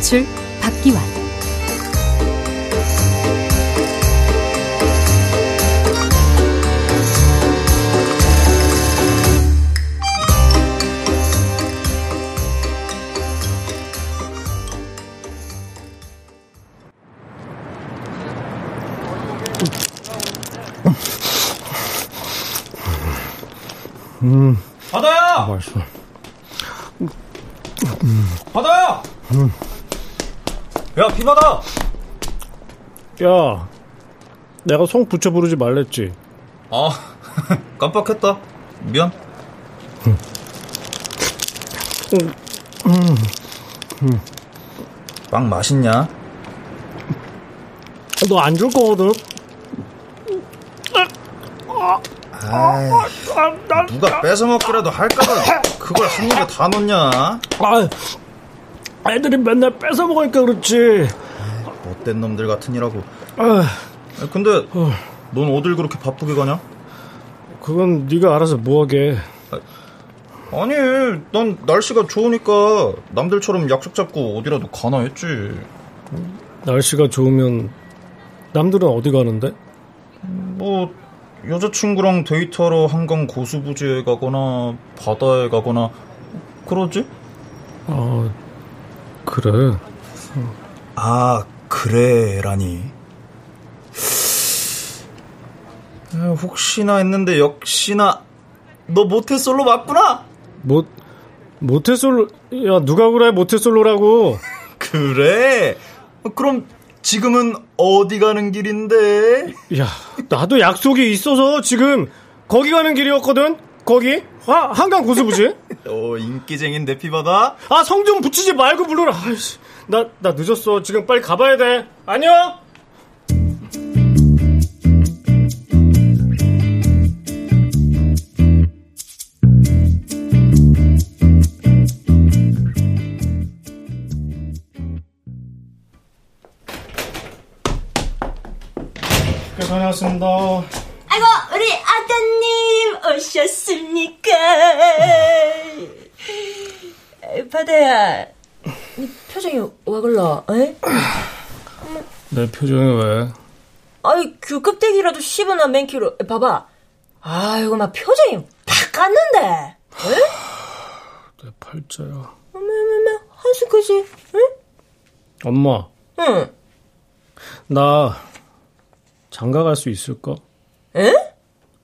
연출 박기환 야, 내가 송 붙여 부르지 말랬지. 아, 깜빡했다. 미안. 음. 음. 음. 빵 맛있냐? 너 안 줄 거거든. 아이, 누가 뺏어 먹기라도 할까봐 그걸 한 입에 다 넣냐? 아, 애들이 맨날 뺏어 먹으니까 그렇지. 못된 놈들 같으니라고. 아, 근데 넌 어딜 그렇게 바쁘게 가냐? 그건 네가 알아서 뭐하게. 아니, 난 날씨가 좋으니까 남들처럼 약속 잡고 어디라도 가나 했지. 날씨가 좋으면 남들은 어디 가는데? 뭐 여자친구랑 데이트하러 한강 고수부지에 가거나 바다에 가거나 그러지? 아 그래. 아 그래라니. 혹시나 했는데 역시나 너 모태솔로 맞구나. 모 모태솔로 야 누가 그래 모태솔로라고? 그래. 그럼 지금은 어디 가는 길인데? 야, 나도 약속이 있어서 지금 거기 가는 길이었거든. 거기 하, 한강 고수부지. 어 인기쟁인 대피바다. 아 성 좀 붙이지 말고 불러라. 아이씨, 나 나 늦었어. 지금 빨리 가봐야 돼. 안녕. 다녀왔습니다. 아이고, 우리 아따님 오셨습니까? 바다야, 네 표정이 왜 그러? 에? 내 표정이 왜? 아이, 규급대기라도 씹으나 맨키로. 봐봐. 아이고, 막 표정이 다 깠는데. 에? 내 팔자야. 어머, 어머, 한숨까지, 응? 엄마. 응. 나 장가 갈 수 있을까? 에?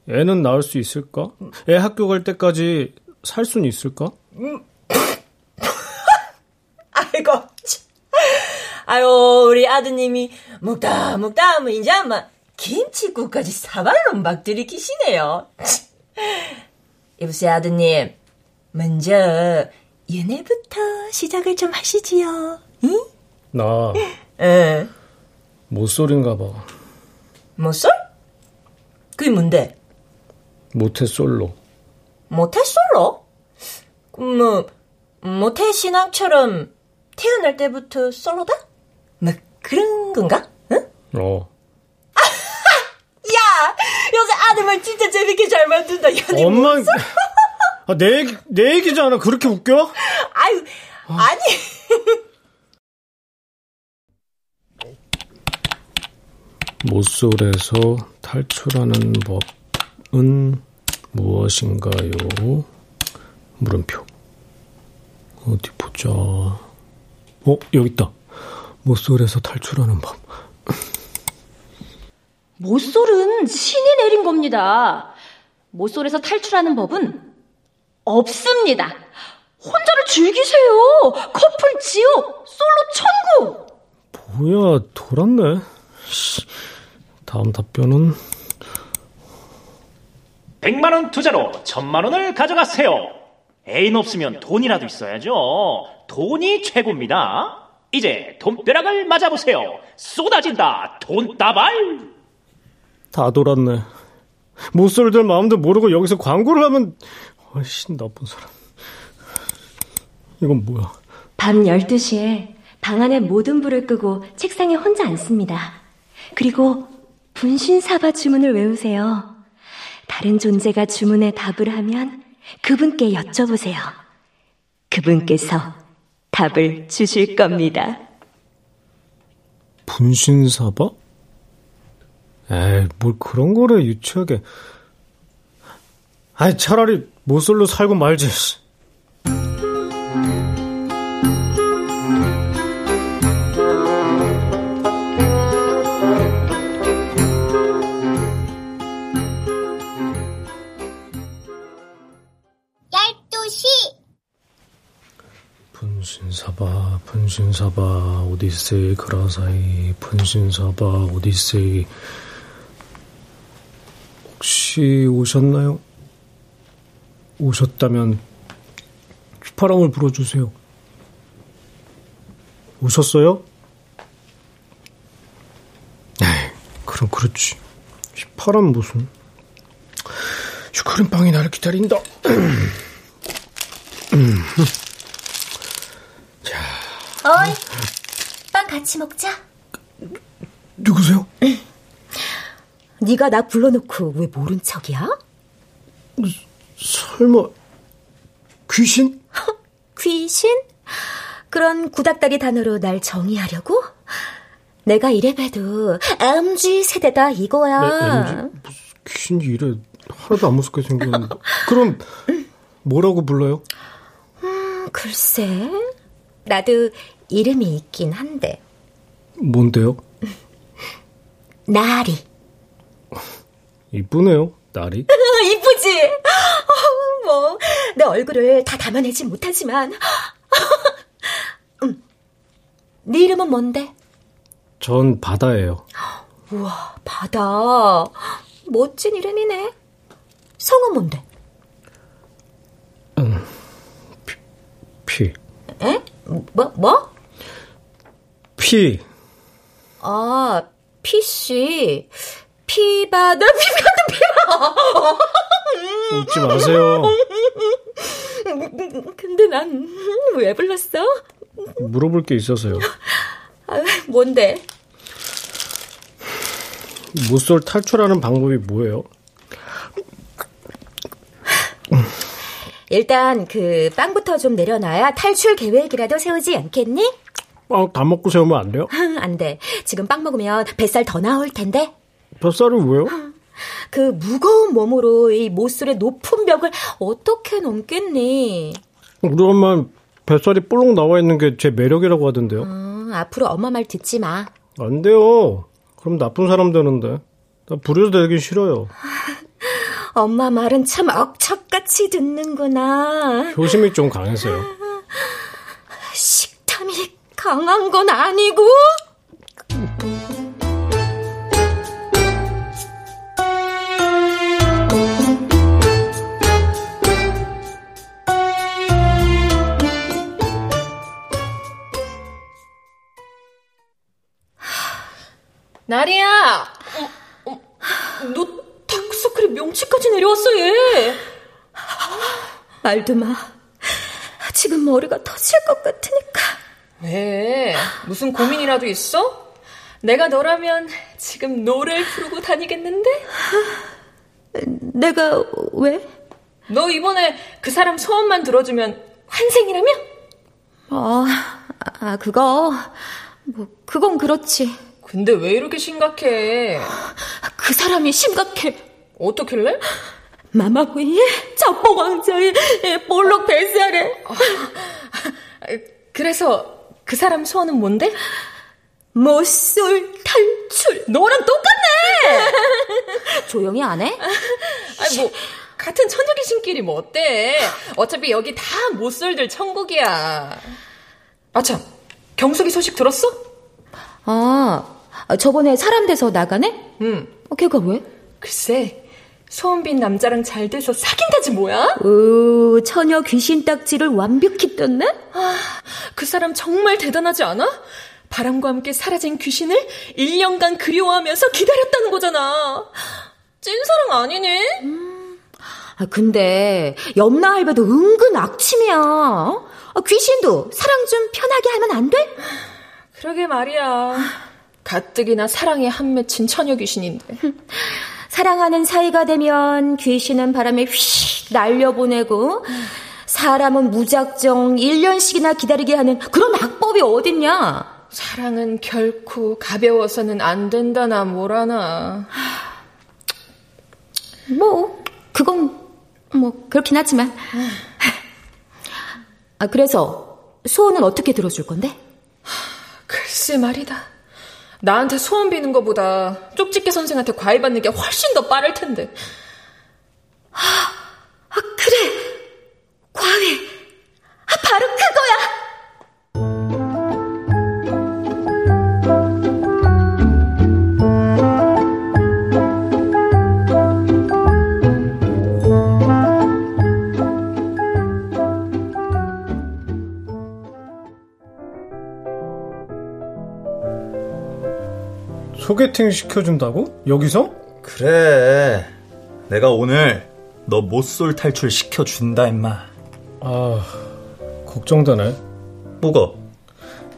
애는 낳을 수 있을까? 애 학교 갈 때까지 살 수는 있을까? 음. 아이고, 아유, 우리 아드님이 묵다, 묵다 하면 이제 아마 김치국까지 사발로 막 들이키시네요. 여보세요, 아드님. 먼저, 연애부터 시작을 좀 하시지요. 응? 나, 에. 모쏠인가 봐. 모쏠? 그게 뭔데? 모태솔로. 모태솔로? 뭐, 모태 신앙처럼 태어날 때부터 솔로다? 뭐 그런 건가? 응? 어. 야, 요새 아들말 진짜 재밌게 잘 만든다. 야, 엄마, 아, 내 얘기, 내 얘기잖아. 그렇게 웃겨? 아유, 아니. 모쏠에서 탈출하는 법은 무엇인가요? 물음표. 어디 보자. 어, 여기 있다. 모쏠에서 탈출하는 법. 모쏠은 신이 내린 겁니다. 모쏠에서 탈출하는 법은 없습니다. 혼자를 즐기세요. 커플 지옥, 솔로 천국. 뭐야, 돌았네. 다음 답변은 100만 원 투자로 1000만 원을 가져가세요. 애인 없으면 돈이라도 있어야죠. 돈이 최고입니다. 이제 돈벼락을 맞아보세요. 쏟아진다. 돈다발. 다 돌았네. 못쏠들 마음도 모르고 여기서 광고를 하면 아이씨 나쁜 사람. 이건 뭐야? 밤 12시에 방 안에 모든 불을 끄고 책상에 혼자 앉습니다. 그리고 분신사바 주문을 외우세요. 다른 존재가 주문에 답을 하면 그분께 여쭤보세요. 그분께서 답을 주실 겁니다. 분신사바? 에이, 뭘 그런 거래, 유치하게. 아이, 차라리 모쏠로 살고 말지. 분신사바, 오디세이, 그라사이, 분신사바, 오디세이. 혹시 오셨나요? 오셨다면 휘파람을 불어주세요. 오셨어요? 에이, 그럼 그렇지. 휘파람 무슨. 슈크림빵이 나를 기다린다. 어이, 빵 같이 먹자. 누구세요? 네가 나 불러놓고 왜 모른 척이야? 설마 귀신? 귀신? 그런 구닥다리 단어로 날 정의하려고? 내가 이래봬도 MG 세대다 이거야. 네, MG? 귀신이 이래 하나도 안 무섭게 생겼는데. 그럼 뭐라고 불러요? 음, 글쎄, 나도 이름이 있긴 한데. 뭔데요? 나리. 이쁘네요, 날이. 이쁘지? 어, 뭐, 내 얼굴을 다 담아내지 못하지만. 음. 네 이름은 뭔데? 전 바다예요. 우와, 바다. 멋진 이름이네. 성은 뭔데? 피. 에? 뭐, 뭐? 피. 아, 피씨. 피바다, 피바다, 피바. 웃지 마세요. 근데 난 왜 불렀어? 물어볼 게 있어서요. 아, 뭔데? 모쏠 탈출하는 방법이 뭐예요? 일단 그 빵부터 좀 내려놔야 탈출 계획이라도 세우지 않겠니? 빵 다 먹고 세우면 안 돼요? 안 돼. 지금 빵 먹으면 뱃살 더 나올 텐데. 뱃살이 왜요? 그 무거운 몸으로 이 모쏠의 높은 벽을 어떻게 넘겠니? 우리 엄마 뱃살이 볼록 나와 있는 게 제 매력이라고 하던데요. 음, 앞으로 엄마 말 듣지 마. 안 돼요. 그럼 나쁜 사람 되는데. 나 부려되기 싫어요. 엄마 말은 참 억척같이 듣는구나. 효심이 좀 강해서요. 강한 건 아니고? 나리야! 어, 어, 너 다크서클이 명치까지 내려왔어, 얘! 말도 마. 지금 머리가 터질 것 같으니까. 왜? 무슨 고민이라도 있어? 내가 너라면 지금 노래를 부르고 다니겠는데? 내가 왜? 너 이번에 그 사람 소원만 들어주면 환생이라며? 아, 아 그거 뭐 그건 그렇지. 근데 왜 이렇게 심각해? 그 사람이 심각해. 어떻길래? 마마구이의 첩보 왕자의 볼록 뱃살에. 그래서 그 사람 소원은 뭔데? 모쏠 탈출. 너랑 똑같네! 조용히 안 해? 아니, 뭐, 같은 천녀귀신끼리 뭐 어때? 어차피 여기 다 못쏠들 천국이야. 아참, 경숙이 소식 들었어? 아, 저번에 사람 돼서 나가네? 응. 어, 걔가 왜? 글쎄, 소원 빈 남자랑 잘 돼서 사귄다지 뭐야? 오, 처녀 귀신 딱지를 완벽히 떴네? 아, 그 사람 정말 대단하지 않아? 바람과 함께 사라진 귀신을 1년간 그리워하면서 기다렸다는 거잖아. 찐사랑 아니니? 음, 아, 근데 염라 할배도 은근 악취미야. 아, 귀신도 사랑 좀 편하게 하면 안 돼? 그러게 말이야. 가뜩이나 사랑에 한 맺힌 처녀 귀신인데. 사랑하는 사이가 되면 귀신은 바람에 휙 날려보내고 사람은 무작정 1년씩이나 기다리게 하는 그런 악법이 어딨냐? 사랑은 결코 가벼워서는 안 된다나 뭐라나. 뭐, 그건 뭐 그렇긴 하지만. 아, 그래서 소원은 어떻게 들어줄 건데? 글쎄 말이다. 나한테 소원 비는 것보다 쪽집게 선생한테 과외 받는 게 훨씬 더 빠를 텐데. 아, 아 그래. 과외. 아, 바로 그거야. 소개팅 시켜준다고? 여기서? 그래. 내가 오늘 너 못쏠 탈출 시켜준다, 임마. 아, 걱정되네. 뭐가?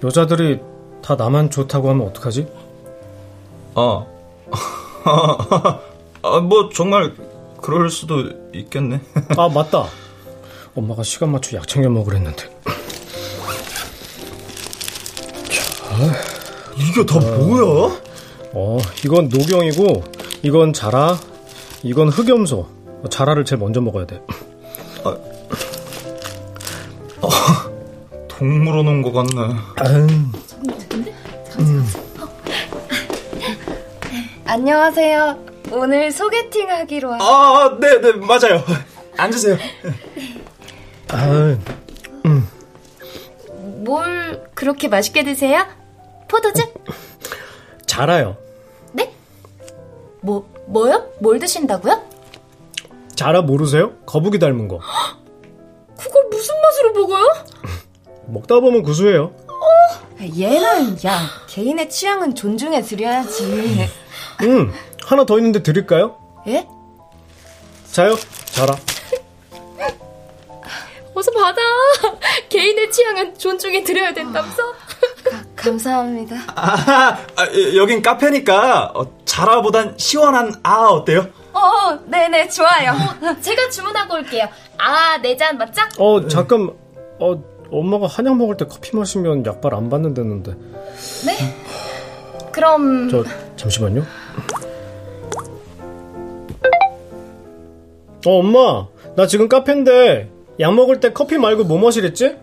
여자들이 다 나만 좋다고 하면 어떡하지? 아. 아, 뭐, 정말, 그럴 수도 있겠네. 아, 맞다. 엄마가 시간 맞춰 약 챙겨 먹으랬는데. 이게 다 뭐야? 어, 이건 노경이고, 이건 자라, 이건 흑염소. 자라를 제일 먼저 먹어야 돼. 아, 아, 동물원 온 것 같네. 음. 안녕하세요. 오늘 소개팅 하기로 하... 아, 네, 네, 맞아요. 앉으세요. 아, 음. 뭘 그렇게 맛있게 드세요? 포도주? 자라요. 네? 뭐, 뭐요? 뭘 드신다고요? 자라 모르세요? 거북이 닮은 거. 그걸 무슨 맛으로 먹어요? 먹다 보면 구수해요. 어? 얘는, 야, 개인의 취향은 존중해 드려야지. 음, 하나 더 있는데 드릴까요? 예? 자요, 자라. 어서 받아. 개인의 취향은 존중해 드려야 된다면서? 가, 감사합니다. 아, 아, 여긴 카페니까 어, 자라보단 시원한 아 어때요? 어, 네네 좋아요. 어, 제가 주문하고 올게요. 아, 네 잔 맞죠? 어, 잠깐. 어, 엄마가 한약 먹을 때 커피 마시면 약발 안 받는다는데. 네? 그럼 저 잠시만요. 어, 엄마. 나 지금 카페인데 약 먹을 때 커피 말고 뭐 마시랬지?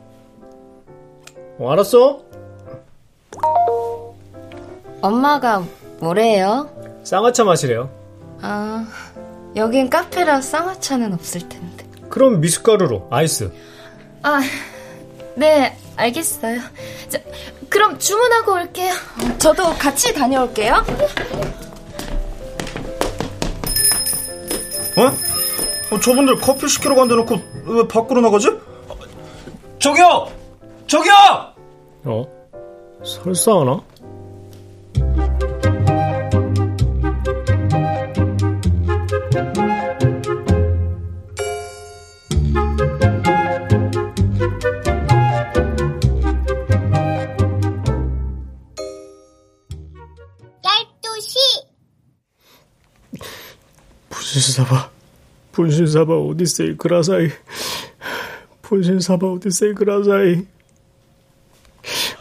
어, 알았어? 엄마가 뭐래요? 쌍화차 마시래요. 아, 여긴 카페라 쌍화차는 없을 텐데. 그럼 미숫가루로 아이스. 아, 네, 알겠어요. 자, 그럼 주문하고 올게요. 저도 같이 다녀올게요. 어? 어 저분들 커피 시키러 간다 놓고 왜 밖으로 나가지? 저기요! 저기요! 어? 설사하나? 분신사바 분신사바 오디세이 그라사이 분신사바 오디세이 그라사이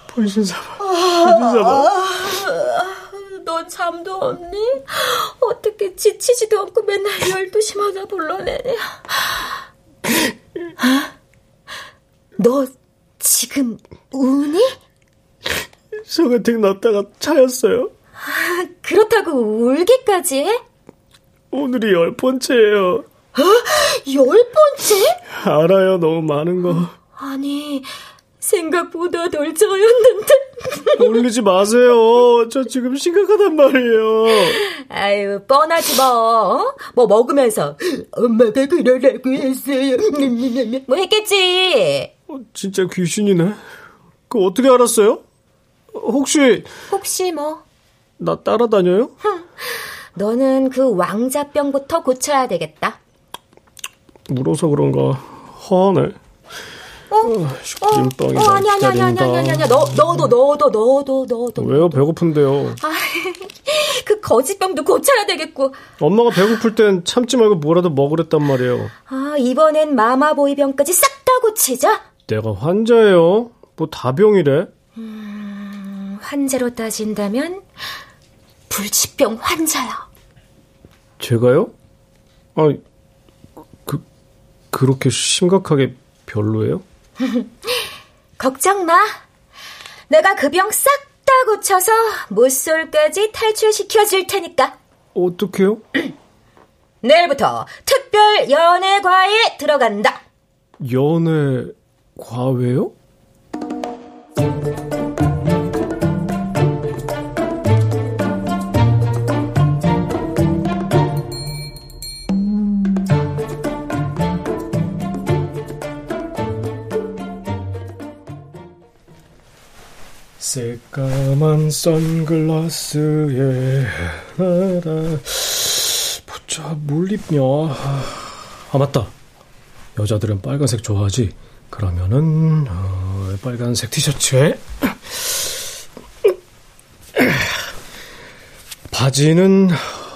분신사바 분신사바 너 잠도 없니? 어떻게 지치지도 않고 맨날 12시마다 불러내냐? 너 지금 우니? 소개팅 났다가 차였어요. 그렇다고 울기까지 해? 오늘이 열 번째예요. 어? 열 번째? 알아요, 너무 많은 거. 아니, 생각보다 덜 저였는데. 놀리지 마세요. 저 지금 심각하단 말이에요. 아유, 뻔하지 뭐. 뭐 먹으면서 엄마가 그러라고 했어요. 뭐 했겠지. 어, 진짜 귀신이네. 그 어떻게 알았어요? 혹시 혹시 뭐? 나 따라다녀요? 너는 그 왕자병부터 고쳐야 되겠다. 물어서 그런가 화하네. 어? 슈크림빵이 어, 어, 아니, 아니, 아니, 아니, 아니, 아니, 너, 너도, 너도, 너도, 너도. 왜요? 배고픈데요. 아, 그 거짓병도 고쳐야 되겠고. 엄마가 배고플 땐 참지 말고 뭐라도 먹으랬단 말이에요. 아, 이번엔 마마보이병까지 싹 다 고치자. 내가 환자예요. 뭐 다병이래. 음, 환자로 따진다면 불치병 환자야. 제가요? 아, 그 그렇게 심각하게 별로예요? 걱정 마. 내가 그 병 싹 다 고쳐서 못쏠까지 탈출시켜 줄 테니까. 어떻게요? 내일부터 특별 연애 과에 들어간다. 연애 과외요? 새까만 선글라스에 나라 보자 뭘 입냐 아 맞다. 여자들은 빨간색 좋아하지? 그러면은 어, 빨간색 티셔츠에 바지는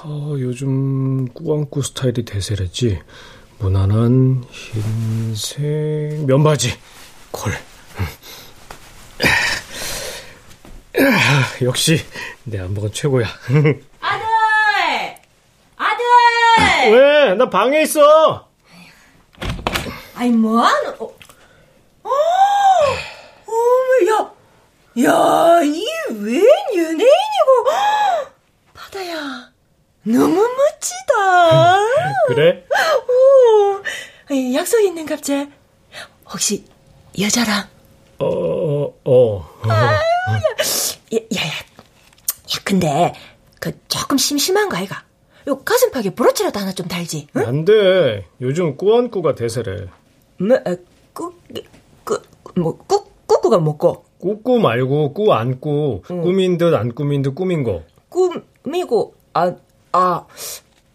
어, 요즘 꾸안꾸 스타일이 대세랬지. 무난한 흰색 면바지. 콜 역시 내 안목은 최고야. 아들! 아들! 왜? 나 방에 있어. 아이 뭐하노? 어, 어, 어머, 야, 야, 이 웬 연예인이고? 바다야, 너무 멋지다. 그래? 오, 약속 있는 갑자. 혹시 여자랑? 어, 어, 어. 아유, 야, 야, 야, 야, 근데 그 조금 심심한 거 아이가? 요 가슴팍에 브로치라도 하나 좀 달지. 응? 안 돼. 요즘 꾸안꾸가 대세래. 뭐, 어, 꾸, 꾸, 뭐, 꾸, 꾸꾸가 뭐고? 꾸꾸 말고 꾸 안 꾸. 응. 꾸민 듯 안 꾸민 듯 꾸민 거. 꾸미고, 아, 아,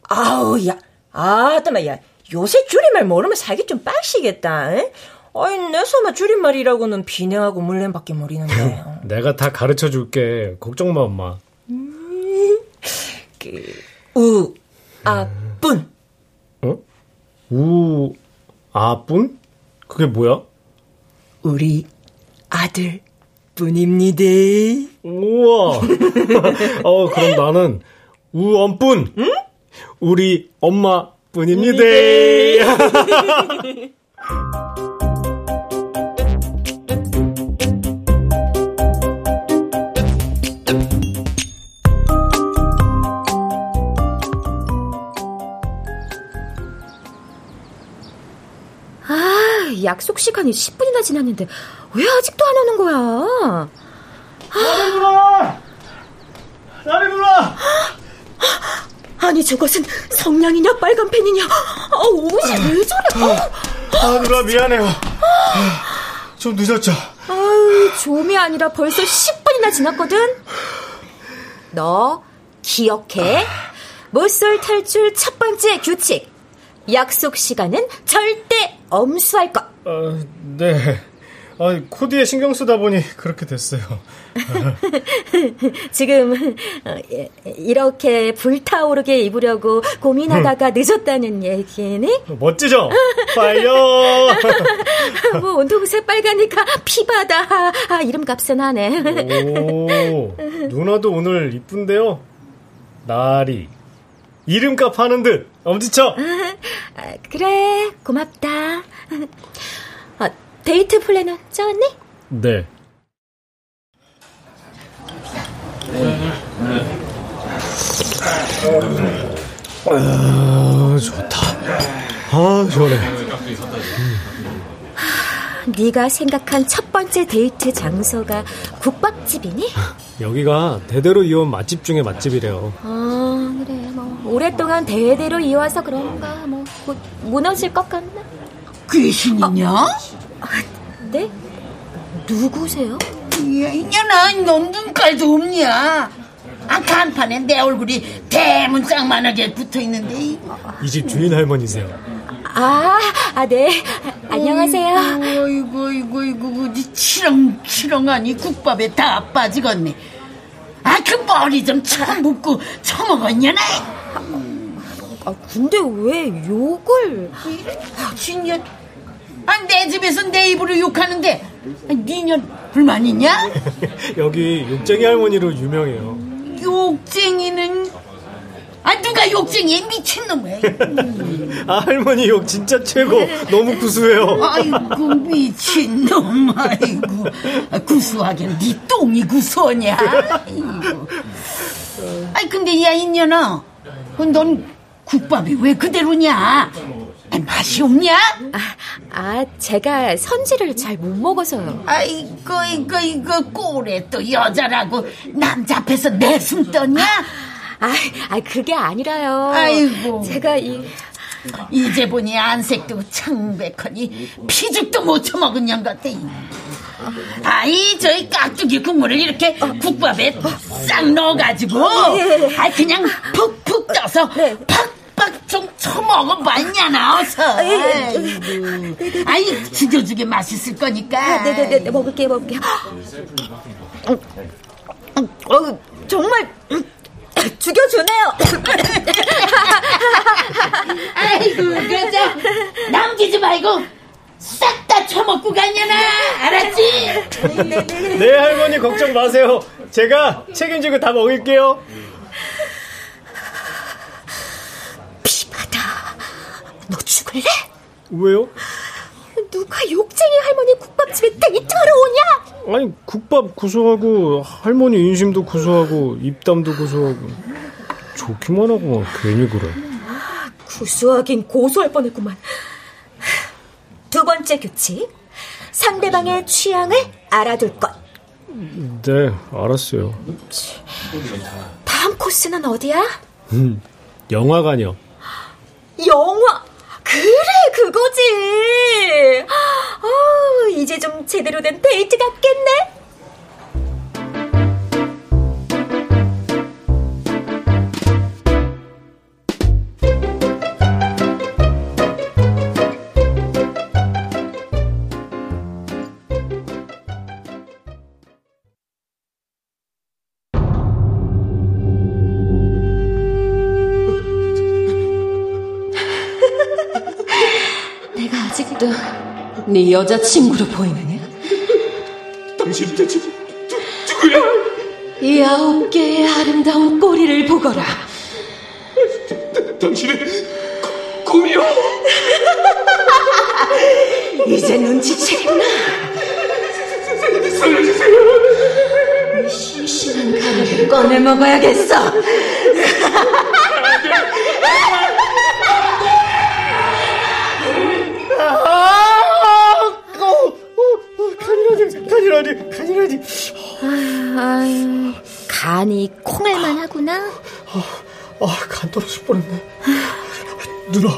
아우, 야, 아, 잠깐만, 야, 요새 줄임말 모르면 살기 좀 빡시겠다, 에? 아이, 내 소마 줄임말이라고는 비내하고 물냄밖에 모르는데. 내가 다 가르쳐 줄게. 걱정 마, 엄마. 그, 우, 아, 뿐. 어? 우, 아 뿐? 그게 뭐야? 우리 아들 뿐입니다. 우와. 어, 그럼 나는 우엄뿐. 응? 우리 엄마 뿐입니다. 약속 시간이 10분이나 지났는데 왜 아직도 안 오는 거야? 나리 누나! 나리 누나! 아니 저것은 성냥이냐 빨간 펜이냐? 아, 옷이 왜 저래? 아, 누나 미안해요. 좀 늦었죠? 아유, 좀이 아니라 벌써 10분이나 지났거든? 너 기억해? 못쏠 탈출 첫 번째 규칙. 약속 시간은 절대 엄수할 것. 아, 네. 아, 코디에 신경 쓰다 보니 그렇게 됐어요. 지금 어, 예, 이렇게 불타오르게 입으려고 고민하다가 늦었다는 얘기니? 멋지죠? 파이어! 뭐 온통 새빨가니까 피바다. 아, 이름 값은 하네. 오, 누나도 오늘 이쁜데요? 나리. 이름값 하는 듯. 엄지쳐. 아, 그래, 고맙다. 아, 데이트 플랜은 짜왔니? 네. 아, 좋다. 아, 시원해. 네가 생각한 첫 번째 데이트 장소가 국밥집이니? 여기가 대대로 이어온 맛집 중에 맛집이래요. 아, 그래, 뭐 오랫동안 대대로 이어와서 그런가, 뭐 곧 무너질 것 같나? 귀신이냐? 네? 누구세요? 야, 이년아, 넌 눈깔도 없냐? 아, 간판에 내 얼굴이 대문짝만하게 붙어 있는데. 이 집 주인 할머니세요. 아, 아, 네. 안녕하세요. 어이구, 어이구, 어이구, 어디 치렁치렁하니 국밥에 다 빠지겠네. 아, 그 머리 좀 쳐묶고 처먹었냐, 나? 아, 근데 왜 욕을? 아, 진년. 아, 내 집에서 내 입으로 욕하는데, 아, 니년 불만 있냐? 여기 욕쟁이 할머니로 유명해요. 욕쟁이는, 아, 누가 욕쟁이에 미친놈이야. 아, 할머니 욕 진짜 최고. 너무 구수해요. 아이고, 미친놈, 아이고. 아, 구수하긴 네 똥이 구수하냐? 아이고. 아이, 근데 야, 인년아. 넌 국밥이 왜 그대로냐? 아, 맛이 없냐? 아, 아, 제가 선지를 잘 못 먹어서요. 아이고, 이거, 이거, 꼴에 또 여자라고 남자 앞에서 내숭 떠냐? 아, 아, 그게 아니라요. 아이고. 제가 이. 이제 보니 안색도 창백하니 피죽도 못 처먹은 양 같아. 아이, 저희 깍두기 국물을 이렇게 국밥에 싹 넣어가지고, 아, 그냥 푹푹 떠서 팍팍 좀 처먹어봤냐, 나, 어서. 아이고. 아이, 죽여주게 맛있을 거니까. 네네네, 먹을게요, 먹을게요. 어, 정말 죽여주네요. 아이고, 그자 남기지 말고 싹 다 처먹고 가냐나, 알았지? 네, 할머니 걱정 마세요. 제가 책임지고 다 먹을게요. 피바다. 너 죽을래? 왜요? 누가 욕쟁이 할머니 국밥집에 데이트하러 오냐? 아니, 국밥 구수하고, 할머니 인심도 구수하고, 입담도 구수하고. 좋기만 하고, 괜히 그래. 구수하긴 고소할 뻔했구만. 두 번째 규칙. 상대방의 취향을 알아둘 것. 네, 알았어요. 다음 코스는 어디야? 음, 영화관이요. 영화. 그래, 그거지. 어, 이제 좀 제대로 된 데이트 같겠네. 네 여자친구로 보이느냐? 당신 대체 누, 누구야? 이 아홉 개의 아름다운 꼬리를 보거라. 당신의 꿈이요? 이제 눈치채구나. 살려주세요. 이 신신한 가루를 꺼내 먹어야겠어. 콩알만 하구나. 아, 간 떨어질 뻔했네. 누나,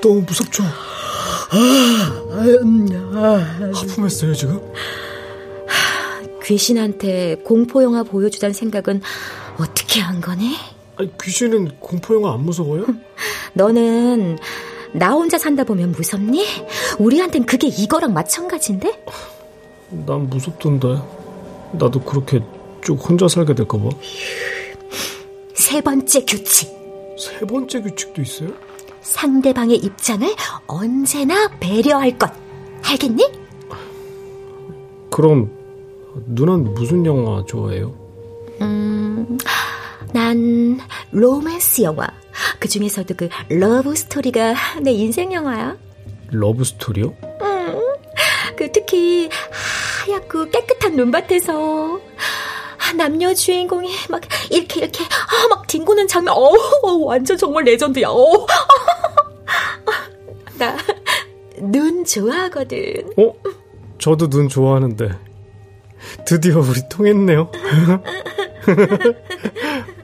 너무 무섭죠? 하품했어요, 지금? 귀신한테 공포영화 보여주자는 생각은 어떻게 한 거니? 아니, 귀신은 공포영화 안 무서워요? 너는 나 혼자 산다 보면 무섭니? 우리한텐 그게 이거랑 마찬가지인데? 난 무섭던데. 나도 그렇게 쭉 혼자 살게 될까 봐. 세 번째 규칙. 세 번째 규칙도 있어요? 상대방의 입장을 언제나 배려할 것. 알겠니? 그럼 누난 무슨 영화 좋아해요? 음, 난 로맨스 영화. 그 중에서도 그 러브 스토리가 내 인생 영화야. 러브 스토리요? 음, 그 특히 하얗고 깨끗한 눈밭에서 남녀 주인공이 막 이렇게 이렇게 아, 막 뒹구는 장면. 어, 완전 정말 레전드야. 어. 나 눈 좋아하거든. 어? 저도 눈 좋아하는데 드디어 우리 통했네요.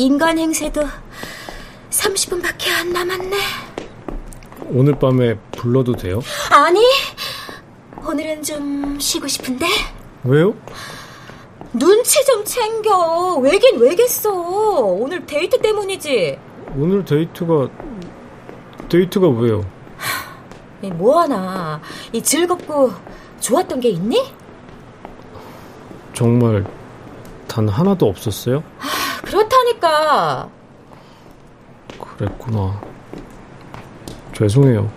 인간 행세도 30분밖에 안 남았네. 오늘 밤에 불러도 돼요? 아니, 오늘은 좀 쉬고 싶은데? 왜요? 눈치 좀 챙겨. 왜긴 왜겠어. 오늘 데이트 때문이지. 오늘 데이트가 데이트가 왜요? 이 뭐하나. 이 즐겁고 좋았던 게 있니? 정말 단 하나도 없었어요? 아, 그렇다니까. 그랬구나. 죄송해요.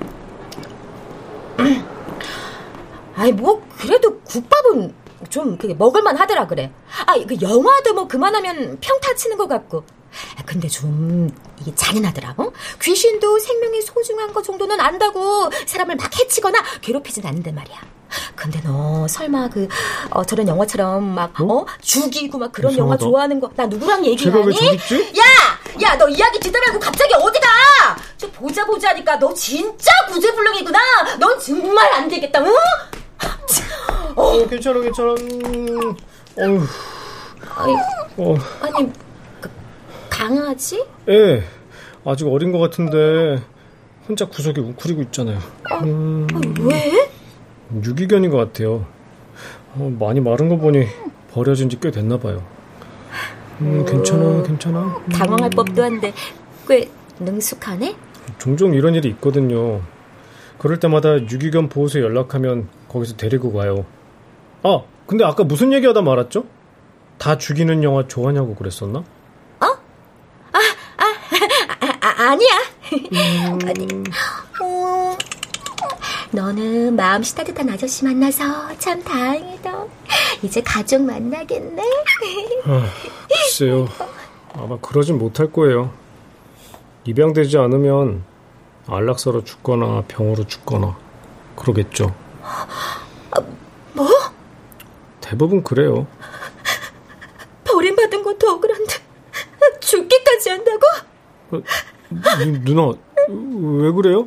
아이 뭐 그래도 국밥은 좀 그게 먹을만 하더라 그래. 아, 그 영화도 뭐 그만하면 평타 치는 것 같고. 아, 근데 좀 이게 잔인하더라. 어? 귀신도 생명이 소중한 것 정도는 안다고 사람을 막 해치거나 괴롭히진 않는데 말이야. 근데 너 설마 그 어, 저런 영화처럼 막 어? 죽이고 막 그런 영화. 좋아하는 거 나 누구랑 얘기하니? 야! 야, 너 이야기 듣다 말고 갑자기 어디가? 저 보자 보자 하니까 너 진짜 구제불능이구나. 넌 정말 안 되겠다. 응? 어, 괜찮아, 괜찮아. 음, 어휴, 아니, 어, 아니 그, 강아지? 예. 아직 어린 것 같은데 혼자 구석에 웅크리고 있잖아요. 음, 왜? 유기견인 것 같아요. 어, 많이 마른 거 보니 버려진 지 꽤 됐나 봐요. 음, 괜찮아, 괜찮아. 음. 당황할 법도 한데 꽤 능숙하네? 종종 이런 일이 있거든요. 그럴 때마다 유기견 보호소에 연락하면 거기서 데리고 가요. 아, 근데 아까 무슨 얘기하다 말았죠? 다 죽이는 영화 좋아하냐고 그랬었나? 아, 아니야. 아니, 어, 너는 마음씨 따뜻한 아저씨 만나서 참 다행이다. 이제 가족 만나겠네. 아, 글쎄요. 아마 그러진 못할 거예요. 입양되지 않으면 안락사로 죽거나 병으로 죽거나 그러겠죠. 뭐? 대부분 그래요. 버림받은 것도 억울한데 죽기까지 한다고? 어, 누- 누나, 왜 그래요?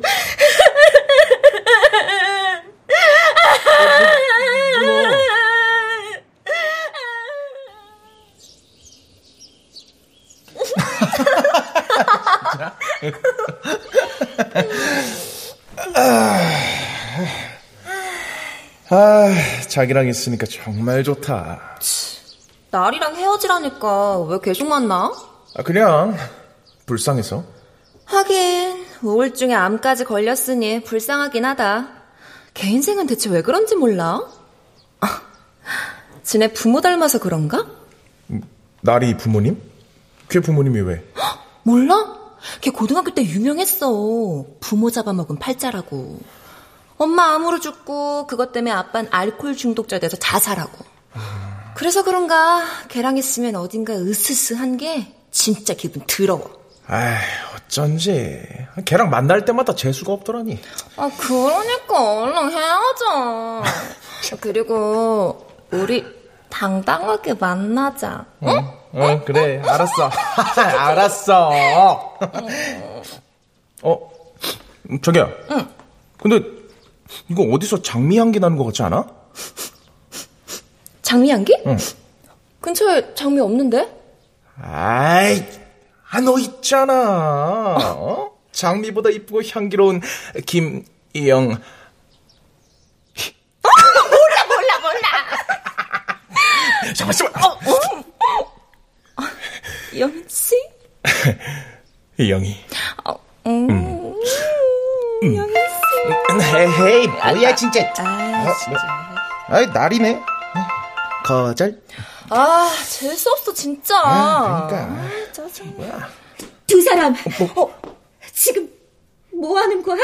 아, 자기랑 있으니까 정말 좋다. 나리랑 헤어지라니까 왜 계속 만나? 아, 그냥 불쌍해서. 하긴 우울증에 암까지 걸렸으니 불쌍하긴 하다. 걔 인생은 대체 왜 그런지 몰라? 아, 지네 부모 닮아서 그런가? 나리 부모님? 걔 부모님이 왜? 몰라? 걔 고등학교 때 유명했어. 부모 잡아먹은 팔자라고. 엄마 암으로 죽고 그것 때문에 아빠는 알코올 중독자 돼서 자살하고. 그래서 그런가 걔랑 있으면 어딘가 으스스한 게 진짜 기분 더러워. 아이, 어쩐지. 걔랑 만날 때마다 재수가 없더라니. 아 그러니까 얼른 헤어져. 그리고 우리 당당하게 만나자. 응? 응, 그래. 알았어. 알았어. 어, 저기야. 응. 근데 이거 어디서 장미 향기 나는 것 같지 않아? 장미 향기? 응. 근처에 장미 없는데? 아이, 아, 너 있잖아. 어? 장미보다 이쁘고 향기로운 김이영. 몰라 몰라 몰라. 잠깐만, 잠깐만. 어, 어. 영씨? 이영이. 음. 헤이, 뭐야, 진짜. 아, 아이, 날이네. 거절. 아, 재수 없어 진짜. 아, 그러니까. 아, 짜증나. 두 사람 어, 지금 뭐 하는 거야?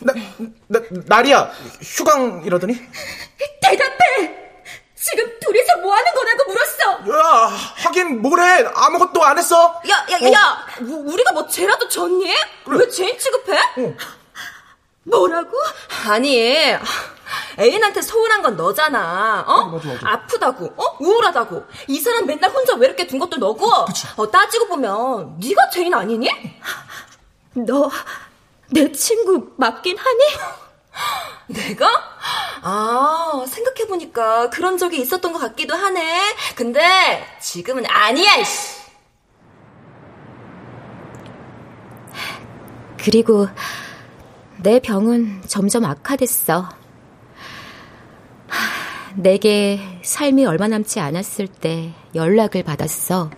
나, 나, 날이야. 휴강이라더니? 대답해! 지금 둘이서 뭐 하는 하긴 뭐래. 아무것도 안 했어. 야, 야, 야, 야, 우- 우리가 뭐 죄라도 졌니? 왜 죄인 취급해? 뭐라고? 아니, 애인한테 서운한 건 너잖아. 어? 아프다고, 어? 우울하다고. 이 사람 맨날 혼자 외롭게 둔 것도 너고. 어, 따지고 보면 네가 죄인 아니니? 너 내 친구 맞긴 하니? 내가? 아, 생각해보니까 그런 적이 있었던 것 같기도 하네. 근데 지금은 아니야, 이씨. 그리고 내 병은 점점 악화됐어. 내게 삶이 얼마 남지 않았을 때 연락을 받았어.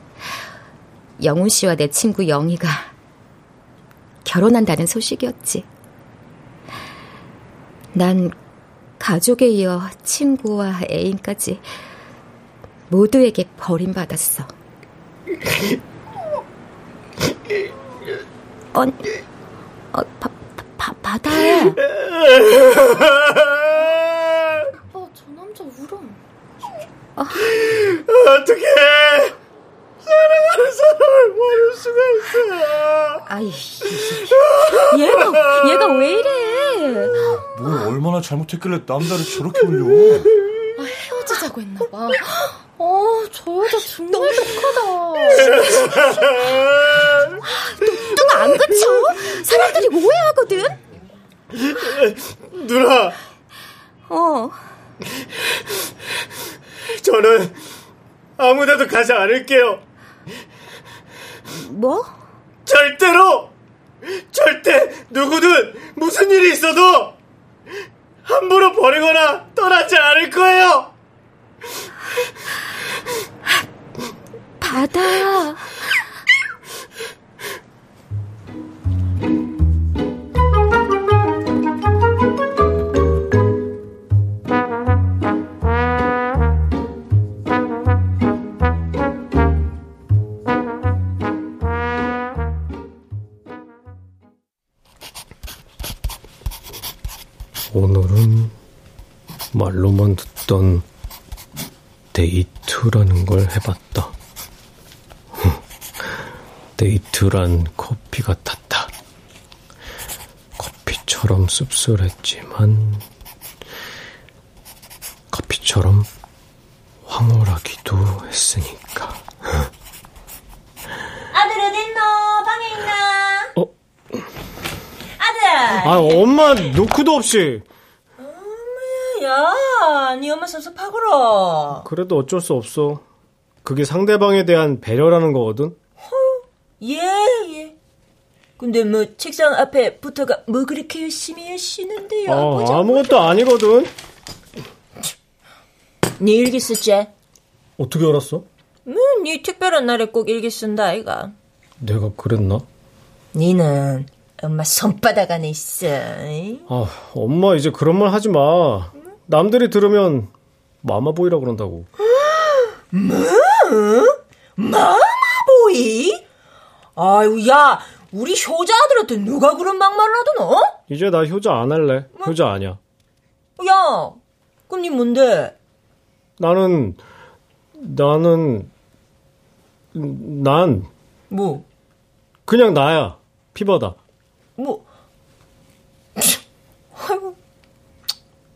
영훈 씨와 내 친구 영희가 결혼한다는 소식이었지. 난 가족에 이어 친구와 애인까지 모두에게 버림받았어. 어, 어 바, 바, 바다야. 어, 저 남자 울어. 어. 어떻게 사랑하는 사람을 버릴 수가 있어? 아이, 얘가 얘가 왜 이래? 뭘 얼마나 잘못했길래 남자를 저렇게 울려? 아, 헤어지자고 했나 봐. 어, 저 여자 정말 독하다. 누가 안 그쳐? 사람들이 오해하거든. 누나. 어. 저는 아무데도 가지 않을게요. 뭐? 절대로! 절대 누구든 무슨 일이 있어도 함부로 버리거나 떠나지 않을 거예요! 바다 듣던 데이트라는 걸 해봤다. 데이트란 커피 같았다. 커피처럼 씁쓸했지만 커피처럼 황홀하기도 했으니까. 아들 어딨노? 방에 있나? 어? 아들! 아, 엄마 노크도 없이. 야, 네 엄마 섭섭하구러. 그래도 어쩔 수 없어. 그게 상대방에 대한 배려라는 거거든. 예, 예. 근데 뭐 책상 앞에 붙어가 뭐 그렇게 열심히 하시는데요? 아, 아무것도 아니거든. 네 일기 쓰지? 어떻게 알았어? 뭐, 네 특별한 날에 꼭 일기 쓴다, 아이가. 내가 그랬나? 니는 엄마 손바닥 안에 있어. 잉? 아, 엄마 이제 그런 말 하지 마. 남들이 들으면 마마보이라 그런다고. 뭐? 마마보이? 아유, 야, 우리 효자들한테 누가 그런 막말을 하더노? 이제 나 효자 안 할래. 효자 아니야. 야, 그럼 니 뭔데? 나는 나는 난 뭐? 그냥 나야. 피버다. 뭐? 아이고,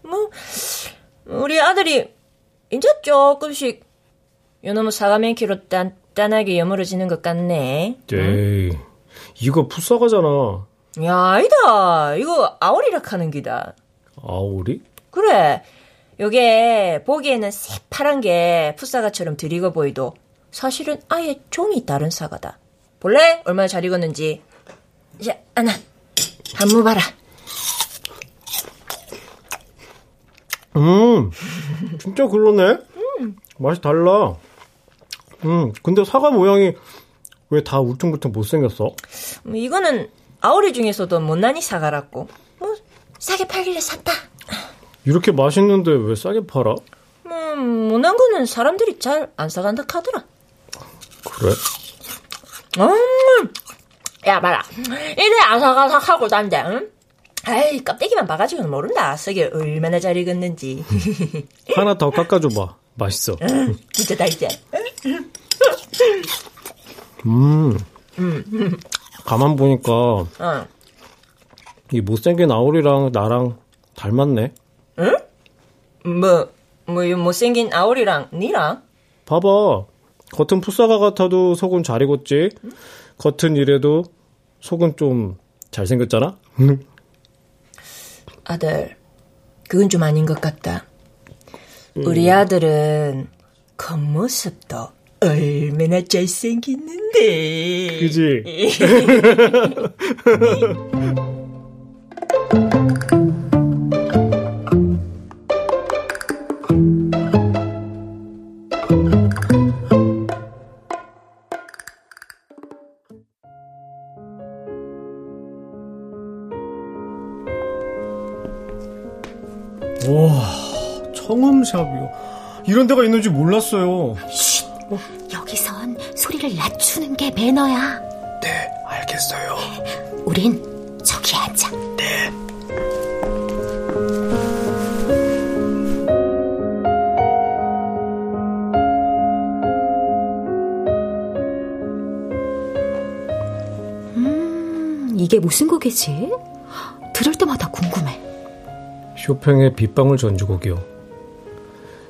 뭐, 우리 아들이 이제 조금씩 요놈의 사과맨키로 단단하게 여물어지는 것 같네. 에이, 이거 풋사과잖아. 야, 아니다. 이거 아오리락 하는 기다. 아오리? 그래. 요게 보기에는 새파란 게 풋사과처럼 드리고 보이도 사실은 아예 종이 다른 사과다. 볼래? 얼마나 잘 익었는지. 자, 하나. 한무 봐라. 음, 진짜 그러네. 맛이 달라. 음, 근데 사과 모양이 왜 다 울퉁불퉁 못생겼어? 뭐 이거는 아오리 중에서도 못난이 사과라고. 뭐 싸게 팔길래 샀다. 이렇게 맛있는데 왜 싸게 팔아? 음, 못난 거는 사람들이 잘 안 사간다 카더라. 그래? 음, 야, 봐라. 이래 아삭아삭하고 단데, 응? 아이, 껍데기만 봐가지고는 모른다. 썩이 얼마나 잘 익었는지. 하나 더 깎아줘봐. 맛있어. 응, 진짜 달지? 음, 음, 가만 보니까 어. 이 못생긴 아오리랑 나랑 닮았네. 응? 뭐, 뭐, 이 못생긴 아오리랑 니랑? 봐봐. 겉은 풋사과 같아도 속은 잘 익었지. 겉은 이래도 속은 좀 잘생겼잖아. 아들, 그건 좀 아닌 것 같다. 우리 아들은 겉모습도 얼마나 잘생겼는데. 그지? 이런 데가 있는지 몰랐어요. 쉿! 여기선 소리를 낮추는 게 매너야. 네, 알겠어요. 우린 저기 앉아. 네. 음, 이게 무슨 곡이지? 들을 때마다 궁금해. 쇼팽의 빗방울 전주곡이요.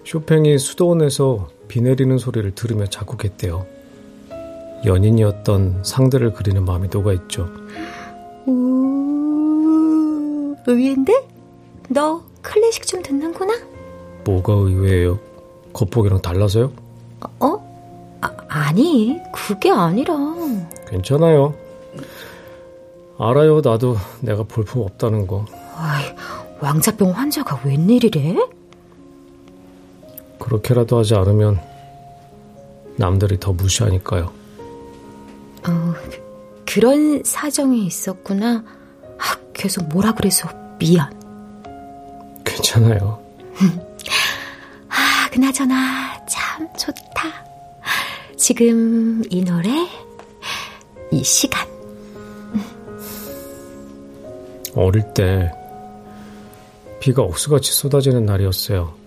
쇼팽이 수도원에서 비 내리는 소리를 들으며 작곡했대요. 연인이었던 상대를 그리는 마음이 녹아있죠. 우, 의외인데? 너 클래식 좀 듣는구나? 뭐가 의외예요? 겉보기랑 달라서요? 어? 아, 아니, 그게 아니라. 괜찮아요. 알아요, 나도 내가 볼품 없다는 거. 아이, 왕자병 환자가 웬일이래? 그렇게라도 하지 않으면 남들이 더 무시하니까요. 어, 그런 사정이 있었구나. 아, 계속 뭐라 그래서 미안. 괜찮아요. 아, 그나저나 참 좋다. 지금 이 노래, 이 시간. 어릴 때 비가 억수같이 쏟아지는 날이었어요.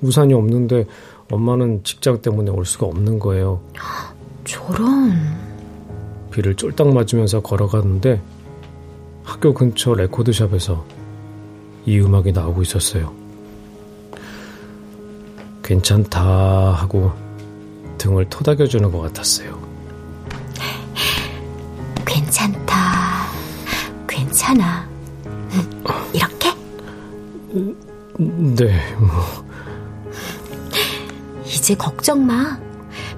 우산이 없는데 엄마는 직장 때문에 올 수가 없는 거예요. 저런. 비를 쫄딱 맞으면서 걸어가는데 학교 근처 레코드샵에서 이 음악이 나오고 있었어요. 괜찮다 하고 등을 토닥여주는 것 같았어요. 괜찮다. 괜찮아. 이렇게? 네, 뭐. 이제 걱정 마.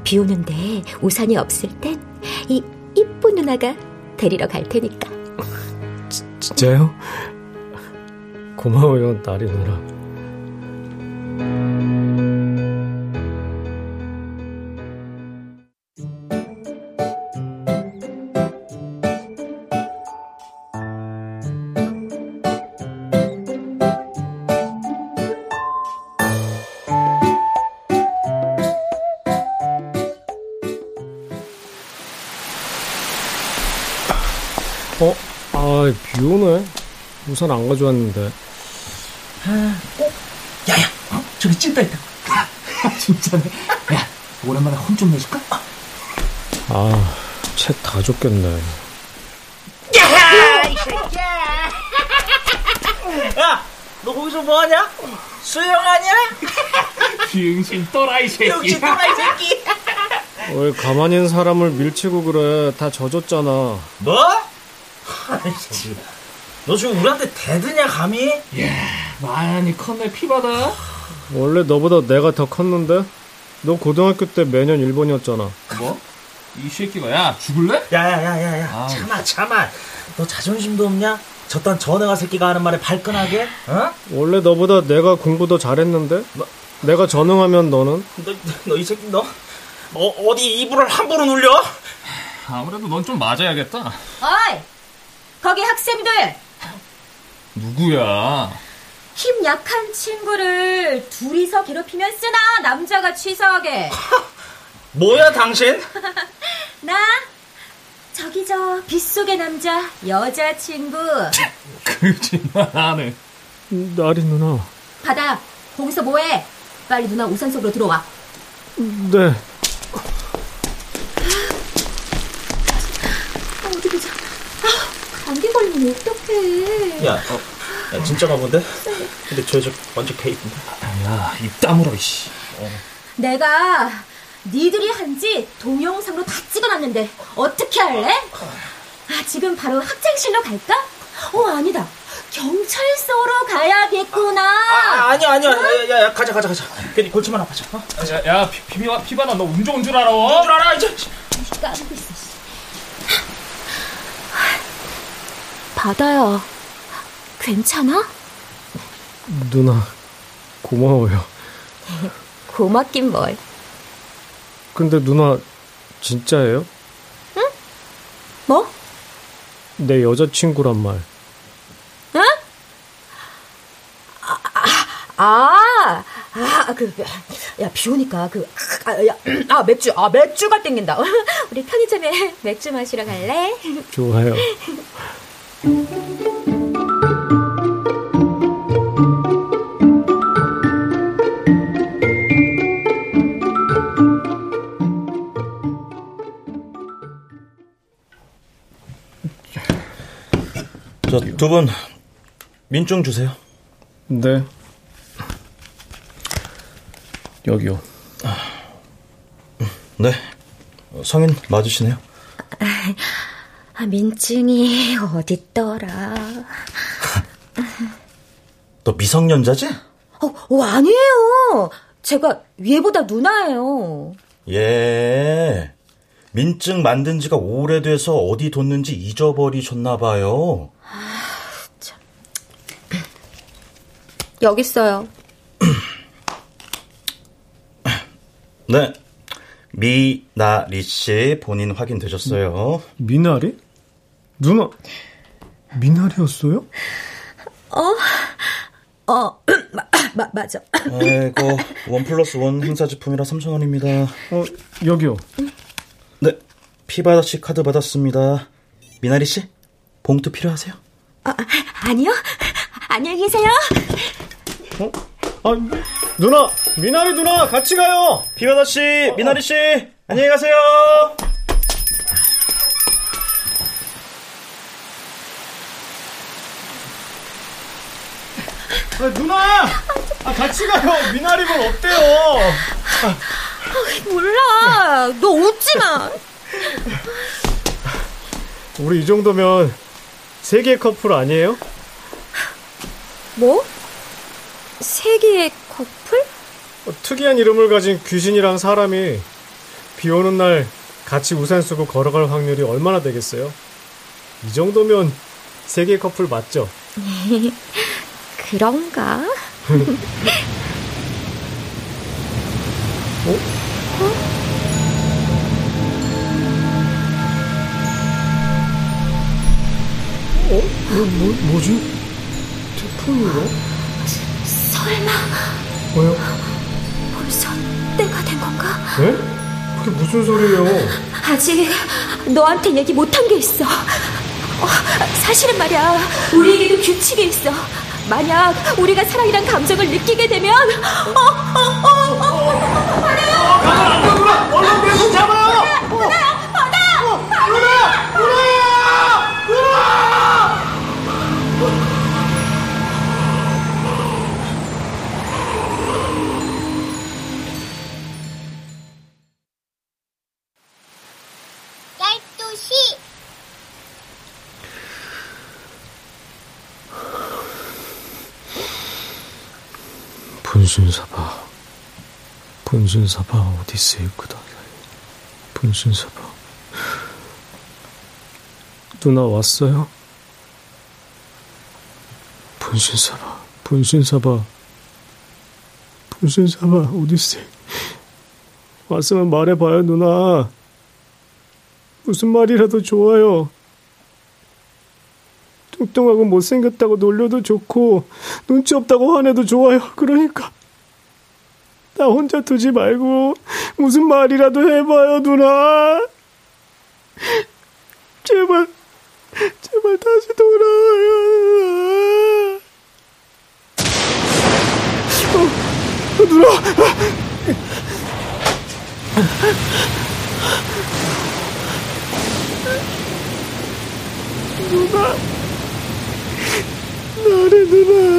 비 오는데 우산이 없을 땐 이 이쁜 누나가 데리러 갈 테니까. 지, 진짜요? 고마워요, 나리 누나. 우산 안 가져왔는데. 아, 어? 야야, 어? 저기 찐따 있다. 진짜네. 야, 오랜만에 혼 좀 내줄까? 아, 책 다 줬겠네. 야, 이 새끼야. 야, 너 거기서 뭐하냐? 수영하냐? 비응신 또라이 새끼. 비응신 또라이 새끼. 왜 가만히 있는 사람을 밀치고 그래? 다 젖었잖아. 뭐? 아이씨, 너 지금 우리한테 대드냐 감히? 야, 많이 컸네 피바다. 원래 너보다 내가 더 컸는데? 너 고등학교 때 매년 1번이었잖아. 뭐? 이 새끼가 야 죽을래? 야야야야야 아. 참아 참아 너 자존심도 없냐? 저딴 전애가 새끼가 하는 말에 발끈하게? 어? 원래 너보다 내가 공부 더 잘했는데? 내가 전응하면 너는? 너 이 새끼 너 어, 어디 이불을 함부로 눌려? 아무래도 넌 좀 맞아야겠다. 어이! 거기 학생들! 누구야? 힘 약한 친구를 둘이서 괴롭히면 쓰나? 남자가 치사하게. 뭐야 당신? 나? 저기 저 빗속의 남자 여자친구 거짓말 안 해. 나리 누나. 바다 거기서 뭐해? 빨리 누나 우산 속으로 들어와 네. 아, 어디 보자. 아, 감기 걸리면 어떡해. 야, 어, 야 진짜 가 본데? 근데 저 여자 완전 페이크인데? 야, 입 다물어, 씨. 어. 내가 니들이 한 지 동영상으로 다 찍어놨는데 어떻게 할래? 아 지금 바로 학창실로 갈까? 어 아니다 경찰서로 가야겠구나 아, 아니야, 아니야. 야, 야, 야, 가자, 가자, 가자. 괜히 골치만 아파져. 어? 야, 야 피, 피바, 피바나 너운 좋은 줄 알아? 운줄 알아, 이제. 까먹고 있어 바다야, 괜찮아? 누나, 고마워요. 고맙긴 뭘. 근데 누나, 진짜예요? 뭐? 내 여자친구란 말. 아, 아, 그, 야, 비 오니까, 그, 아, 야, 아, 맥주, 아, 맥주가 땡긴다. 우리 편의점에 맥주 마시러 갈래? 좋아요. 저두분 민증 주세요. 네. 여기요. 네. 성인 맞으시네요. 아, 민증이 어딨더라. 너 미성년자지? 어, 어, 아니에요. 제가 위에보다 누나예요. 예. 민증 만든 지가 오래돼서 어디 뒀는지 잊어버리셨나 봐요. 여기 있어요. 네. 미나리 씨 본인 확인되셨어요. 미나리? 누나, 미나리였어요? 어, 어, 마, 마, 맞아. 아이고, 원 플러스 원 행사 제품이라 3,000원입니다. 어, 여기요. 네. 피바다 씨 카드 받았습니다. 미나리 씨, 봉투 필요하세요? 아, 아니요. 안녕히 계세요. 어? 아, 누나, 미나리 누나, 같이 가요! 피바다 씨, 미나리 씨, 안녕히 가세요! 아, 누나! 아, 같이 가요! 미나리면 어때요? 아, 몰라. 너 웃지 마. 우리 이 정도면 세계 커플 아니에요? 뭐? 세계의 커플? 어, 특이한 이름을 가진 귀신이랑 사람이 비 오는 날 같이 우산 쓰고 걸어갈 확률이 얼마나 되겠어요? 이 정도면 세계 커플 맞죠? 그런가? 어? 어? 뭐, 뭐, 뭐지? 태풍인가? 설마 뭐요? 벌써 때가 된 건가? 네? 그게 무슨 소리예요? 아직 너한테 얘기 못한 게 있어. 어, 사실은 말이야, 우리에게도 규칙이 있어. 만약 우리가 사랑이란 감정을 느끼게 되면, 어, 어, 어, 어, 누나! 얼른 내손 잡아요! 받아! 받아! 분신사바. 분신사바 오디세이 구다 분신사바. 누나 왔어요? 분신사바 분신사바. 분신사바 오디세이 왔으면 말해봐요 누나. 무슨 말이라도 좋아요 뚱뚱하고 못생겼다고 놀려도 좋고 눈치 없다고 화내도 좋아요. 그러니까 나 혼자 두지 말고 무슨 말이라도 해봐요, 누나. 제발, 제발 다시 돌아와요, 누나. 어, 누나. 누나. 나를 누나.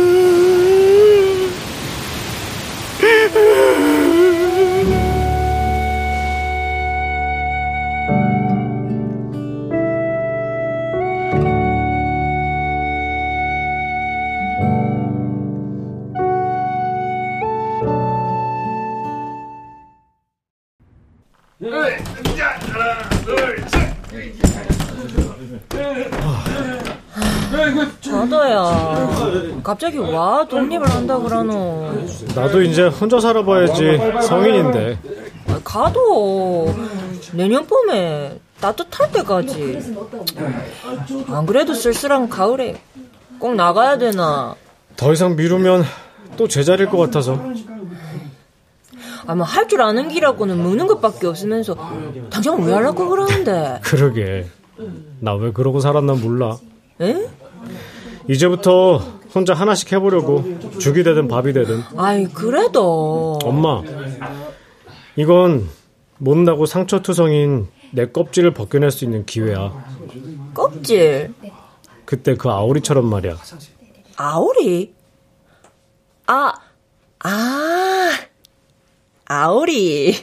자다야 갑자기 와 독립을 한다 그러노 나도 이제 혼자 살아봐야지 성인인데. 아, 가도 내년 봄에 따뜻할 때까지 안 그래도 쓸쓸한 가을에 꼭 나가야 되나 더 이상 미루면 또 제자리일 것 같아서. 아마 할 줄 아는 기라고는 무는 것밖에 없으면서 당장 왜 하려고 그러는데? 그러게. 나 왜 그러고 살았나 몰라. 에? 이제부터 혼자 하나씩 해보려고. 죽이 되든 밥이 되든. 아이, 그래도. 엄마, 이건 못나고 상처투성인 내 껍질을 벗겨낼 수 있는 기회야. 껍질? 그때 그 아오리처럼 말이야. 아오리? 아, 아, 아오리.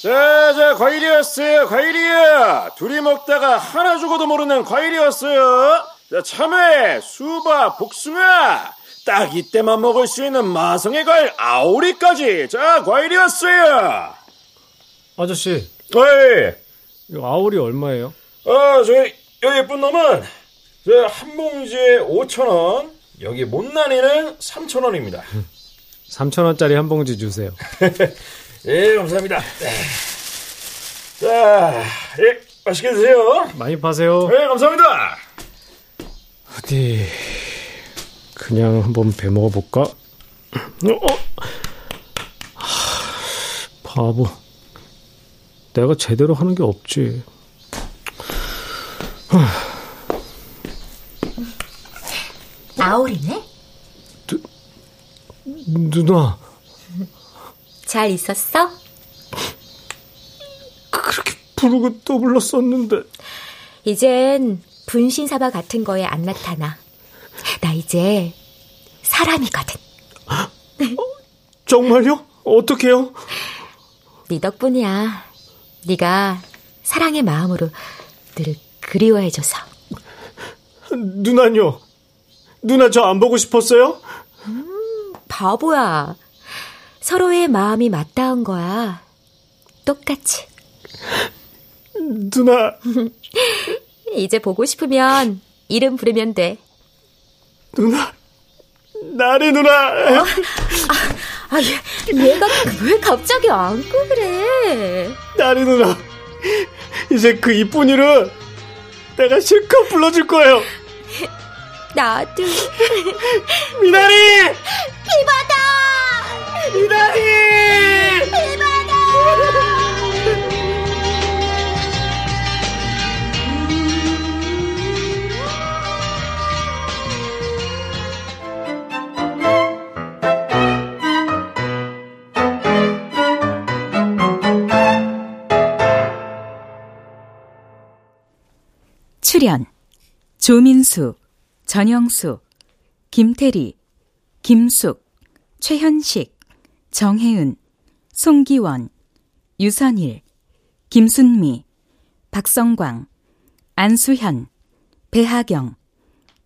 자, 자, 과일이었어요, 과일이야. 둘이 먹다가 하나 죽어도 모르는 과일이었어요. 자, 참외, 수박, 복숭아. 딱 이때만 먹을 수 있는 마성의 과일 아오리까지. 자, 과일이었어요. 아저씨. 어이. 이 아오리 얼마예요? 아, 저기, 요 예쁜 놈은, 저, 한 봉지에 5천원. 여기 못난이는 3천원입니다. 3천원짜리 한 봉지 주세요. 예, 감사합니다. 자, 예, 맛있게 드세요. 많이 파세요. 예, 감사합니다. 어디 그냥 한번 배 먹어볼까? 어? 하, 바보. 내가 제대로 하는 게 없지. 아오리네? 누나. 잘 있었어? 그렇게 부르고 또 불렀었는데. 이젠 분신사바 같은 거에 안 나타나. 나 이제 사람이거든. 정말요? 어떻게요? 네 덕분이야. 네가 사랑의 마음으로 늘 그리워해줘서. 누나요. 누나 저 안 보고 싶었어요? 음, 바보야. 서로의 마음이 맞닿은 거야. 똑같이. 누나. 이제 보고 싶으면 이름 부르면 돼. 누나. 나리 누나. 어? 아, 아, 얘가 왜 갑자기 안고 그래? 나리 누나. 이제 그 이쁜 이름 내가 실컷 불러줄 거예요. 나도. 미나리! 비바다! 비바다! 출연 조민수, 전영수, 김태리, 김숙, 최현식, 정혜은, 송기원, 유선일, 김순미, 박성광, 안수현, 배하경,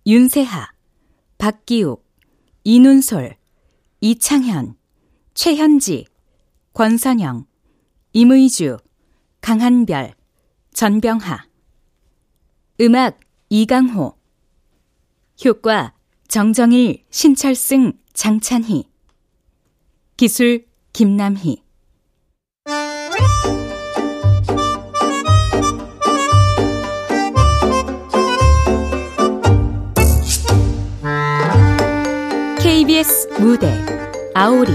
윤세하, 박기욱, 이눈솔, 이창현, 최현지, 권선영, 임의주, 강한별, 전병하. 음악 이강호. 효과 정정일, 신철승, 장찬희 기술 김남희 KBS 무대 아오리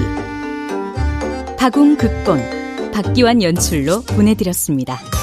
박웅 극본 박기환 연출로 보내드렸습니다.